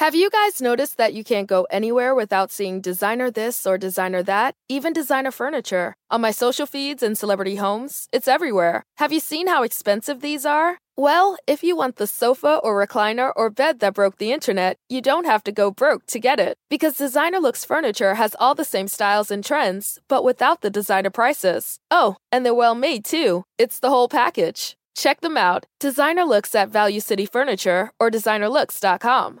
Have you guys noticed that you can't go anywhere without seeing designer this or designer that, even designer furniture? On my social feeds and celebrity homes, it's everywhere. Have you seen how expensive these are? Well, if you want the sofa or recliner or bed that broke the internet, you don't have to go broke to get it. Because Designer Looks Furniture has all the same styles and trends, but without the designer prices. Oh, and they're well made too. It's the whole package. Check them out. Designer Looks at Value City Furniture or designerlooks.com.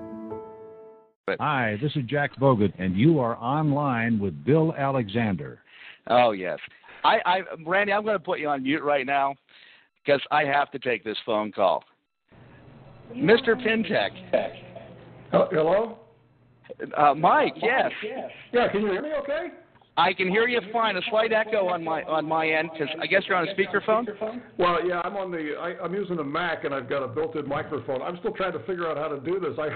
Hi, this is Jack Bogut, and you are online with Bill Alexander. Oh yes, I, I Randy, I'm going to put you on mute right now because I have to take this phone call. Mr. Pintek. Hello. Uh, Mike, yes. Yeah, can you hear me? Okay. I can hear you fine. A slight echo on my on my end because I guess you're on a speakerphone. Well, yeah, I'm on the. I, I'm using a Mac and I've got a built-in microphone. I'm still trying to figure out how to do this. I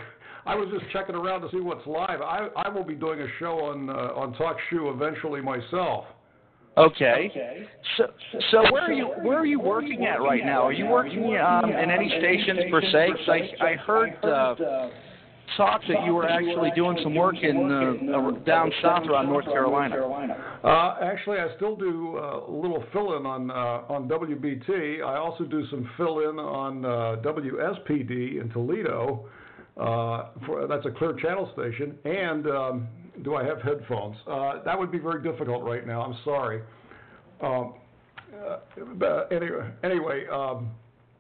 I was just checking around to see what's live. I I will be doing a show on uh, on Talk Shoe eventually myself. Okay. okay. So so where are you where are you working at right now? Are you working um, in any stations per se? 'Cause I I heard. Uh, talk that you were actually doing some work in uh, down south around North Carolina. Uh, actually, I still do uh, a little fill-in on uh, on WBT. I also do some fill-in on uh, WSPD in Toledo. Uh, for, that's a clear channel station. And um, do I have headphones? Uh, that would be very difficult right now. I'm sorry. Um, uh, but anyway, anyway um,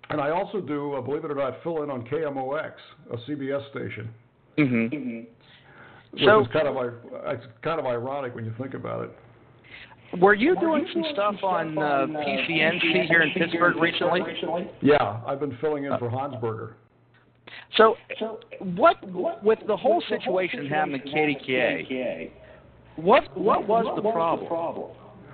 and I also do, uh, believe it or not, fill in on KMOX, a CBS station. Mm-hmm. Which So- is kind of it's kind of ironic when you think about it. Were you doing some stuff on uh, PCNC here in Pittsburgh recently? Yeah, I've been filling in for Honsberger. So, what with the whole situation happening at KDKA? What what was the problem?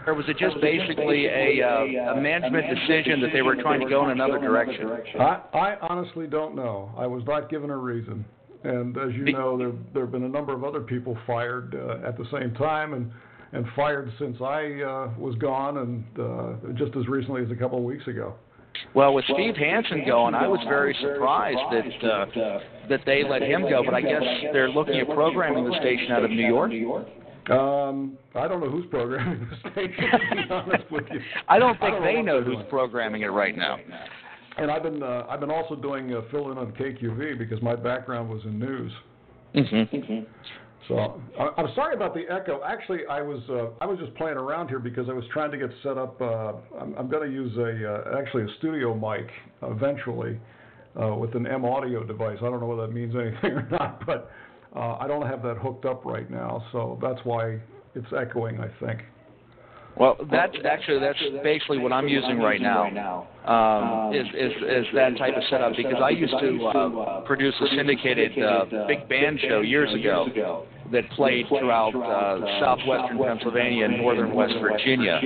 Or was it just basically a, uh, a management decision that they were trying to go in another direction? I, I honestly don't know. I was not given a reason. And as you know, there there have been a number of other people fired uh, at the same time, and and fired since I uh, was gone, and uh, just as recently as a couple of weeks ago. Well, with Steve Hansen going, I was very surprised that uh, that they let him go. But I guess they're looking at programming the station out of New York. Um, I don't know who's programming the station. To be honest with you, I don't think don't they what know who's doing. programming it right now. And I've been uh, I've been also doing uh, fill in on KQV because my background was in news. Mm-hmm. So I, I'm sorry about the echo. Actually, I was uh, I was just playing around here because I was trying to get set up. Uh, I'm, I'm going to use a uh, actually a studio mic eventually uh, with an M audio device. I don't know whether that means anything or not, but uh, I don't have that hooked up right now, so that's why it's echoing. I think. Well, that's actually that's basically what I'm using right now. Um, is, is is that type of setup because I used to uh, produce a syndicated uh, big band show years ago that played throughout uh, southwestern Pennsylvania and northern West Virginia.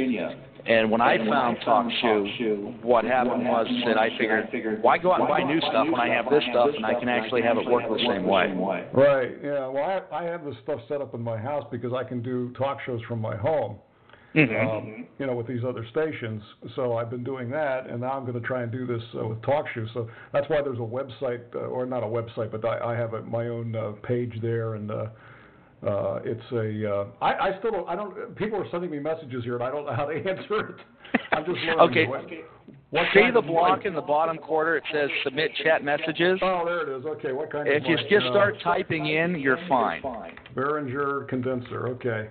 And when I found Talk Shoe, what happened was that I figured, why go out and buy new stuff when I have this stuff and I can actually have it work the same way? Right. Yeah. Well, I, I have this stuff set up in my house because I can do talk shows from my home. Mhm. um, you know, with these other stations. So I've been doing that, and now I'm going to try and do this uh, with TalkShoe. So that's why there's a website, uh, or not a website, but I, I have a, my own uh, page there, and uh, Uh, it's a. Uh, I, I still don't. I don't. People are sending me messages here, and I don't know how to answer it. I'm just learning. okay. What, what See the block in the bottom corner? It says submit chat messages. Oh, there it is. Okay, what kind? If you just start typing in, you're fine. Behringer condenser. Okay.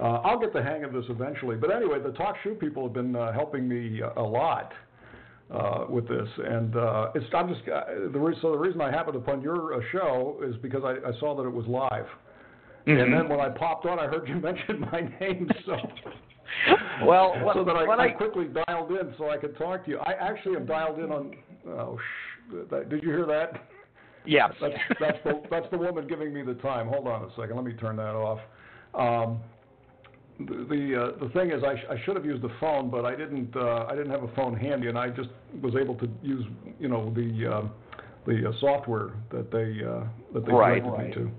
Uh, I'll get the hang of this eventually. But anyway, the TalkShoe people have been uh, helping me a lot uh, with this, and uh, it's I'm just uh, the re- so the reason I happened upon your uh, show is because I, I saw that it was live, mm-hmm. and then when I popped on, I heard you mention my name, so. well, so that I, I, I, quickly dialed in so I could talk to you. I actually am dialed in on. Oh, sh- did you hear that? Yes. That's, that's the that's the woman giving me the time. Hold on a second. Let me turn that off. Um, the uh, the thing is, I, sh- I should have used the phone, but I didn't. Uh, I didn't have a phone handy, and I just was able to use, you know, the uh, the uh, software that they uh, that they right. directed right. me to.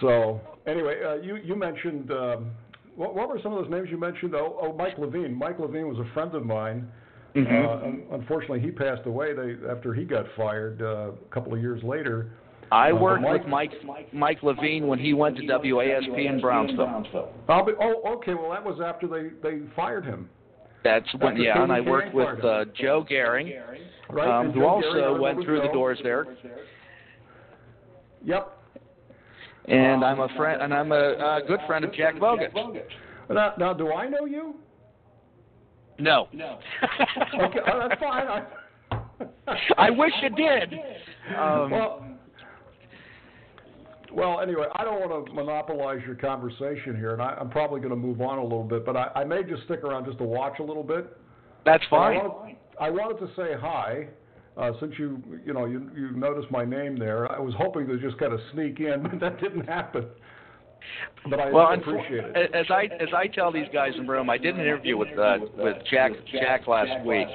So anyway, uh, you you mentioned um, what, what were some of those names you mentioned? Oh, oh Mike Levine. Mike Levine was a friend of mine. Mm-hmm. Uh, unfortunately, he passed away they, after he got fired uh, a couple of years later. I uh, worked Mike, with Mike Mike Levine when he went to WASP in Brownsville. I'll be, oh, okay. Well, that was after they they fired him. That's when, yeah, and I worked with uh, Joe Gehring, right, um, who Joe also Gehring, went through Joe. the doors there. Yep. And I'm a friend, and I'm a, a good friend of Jack Bogut. Now, now, do I know you? No. No. okay, oh, that's fine. I, I wish you did. Um, well, well, anyway, I don't want to monopolize your conversation here, and I, am probably going to move on a little bit, but I, I, may just stick around just to watch a little bit. That's fine. I wanted, I wanted, to say hi. Uh, since you, you know, you, you noticed my name there, I was hoping to just kind of sneak in, but that didn't happen. But I well, appreciate it. As I as I tell these guys in the room, I did an interview with uh, with Jack Jack last week,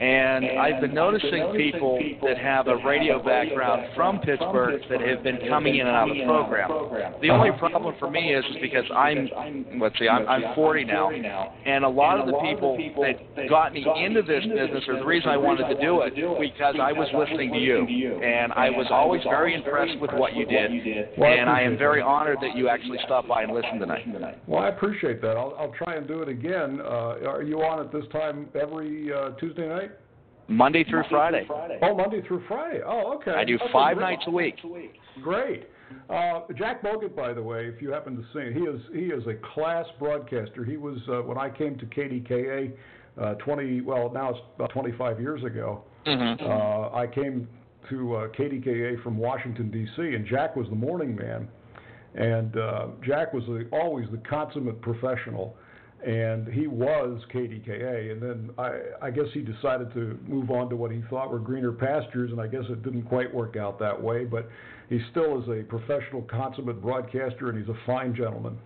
and I've been noticing people that have a radio background from Pittsburgh that have been coming in and out of the program. The only problem for me is, is because I'm, let's see, I'm, I'm 40 now, and a lot of the people that got me into this business, or the reason I wanted to do it, because I was listening to you, and I was always very impressed with what you did, and I am very honored that you actually stopped by and listened tonight. Well, I appreciate that. I'll, I'll try and do it again. Uh, are you on at this time every uh, Tuesday night? Monday through Monday Friday. Friday. Oh, Monday through Friday. Oh, okay. I do okay, five great. nights a week. Great. Uh, Jack Bogut, by the way, if you happen to see, him, he is he is a class broadcaster. He was uh, when I came to KDKA, uh, 20 well now it's about 25 years ago. Mm-hmm. Uh, I came to uh, KDKA from Washington D.C. and Jack was the morning man, and uh, Jack was the, always the consummate professional and he was KDKA. And then I, I guess he decided to move on to what he thought were greener pastures, and I guess it didn't quite work out that way. But he still is a professional, consummate broadcaster, and he's a fine gentleman.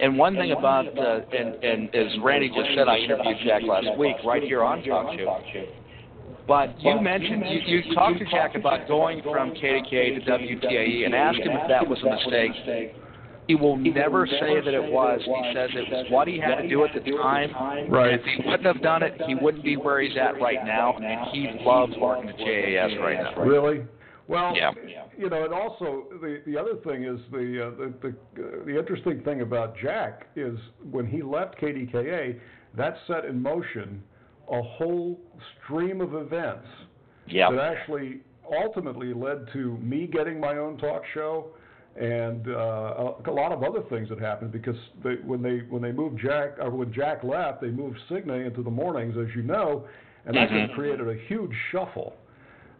And one thing about, uh, and, and as Randy just said, I interviewed Jack last week right here on TalkShoe. But you mentioned, you, you talked to Jack about going from KDKA to WTAE and asked him if that was a mistake. He will never say that it was. He says it was what he had to do at the time. Right. If he wouldn't have done it, he wouldn't be where he's at right now, and he loves working at JAS right now. Really? Well, yeah. you know, and also the the other thing is the uh, the the, uh, the interesting thing about Jack is when he left KDKA, that set in motion a whole stream of events yep. that actually ultimately led to me getting my own talk show and uh, a lot of other things that happened because they, when they when they moved Jack or when Jack left, they moved Cigna into the mornings, as you know, and that mm-hmm. created a huge shuffle.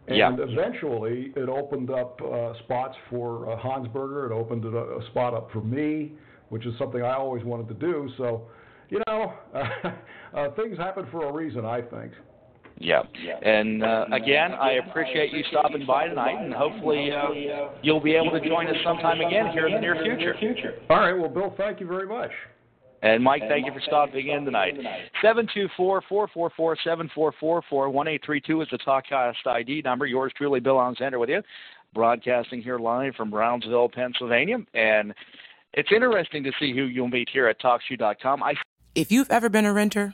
And yeah. eventually, it opened up uh, spots for uh, Honsberger. It opened a, a spot up for me, which is something I always wanted to do. So, you know, uh, things happen for a reason, I think. Yeah. And uh, again, I appreciate you stopping by tonight, and hopefully uh, you'll be able to join us sometime again here in the near future. All right. Well, Bill, thank you very much. And Mike, thank you for stopping in tonight. 724-444-7444, 1832 is the TalkCast ID number. Yours truly, Bill Alexander with you, broadcasting here live from Brownsville, Pennsylvania. And it's interesting to see who you'll meet here at TalkShoe.com. I... If you've ever been a renter,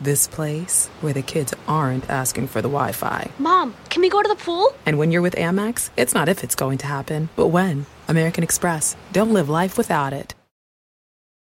this place where the kids aren't asking for the Wi Fi. Mom, can we go to the pool? And when you're with Amex, it's not if it's going to happen, but when. American Express. Don't live life without it.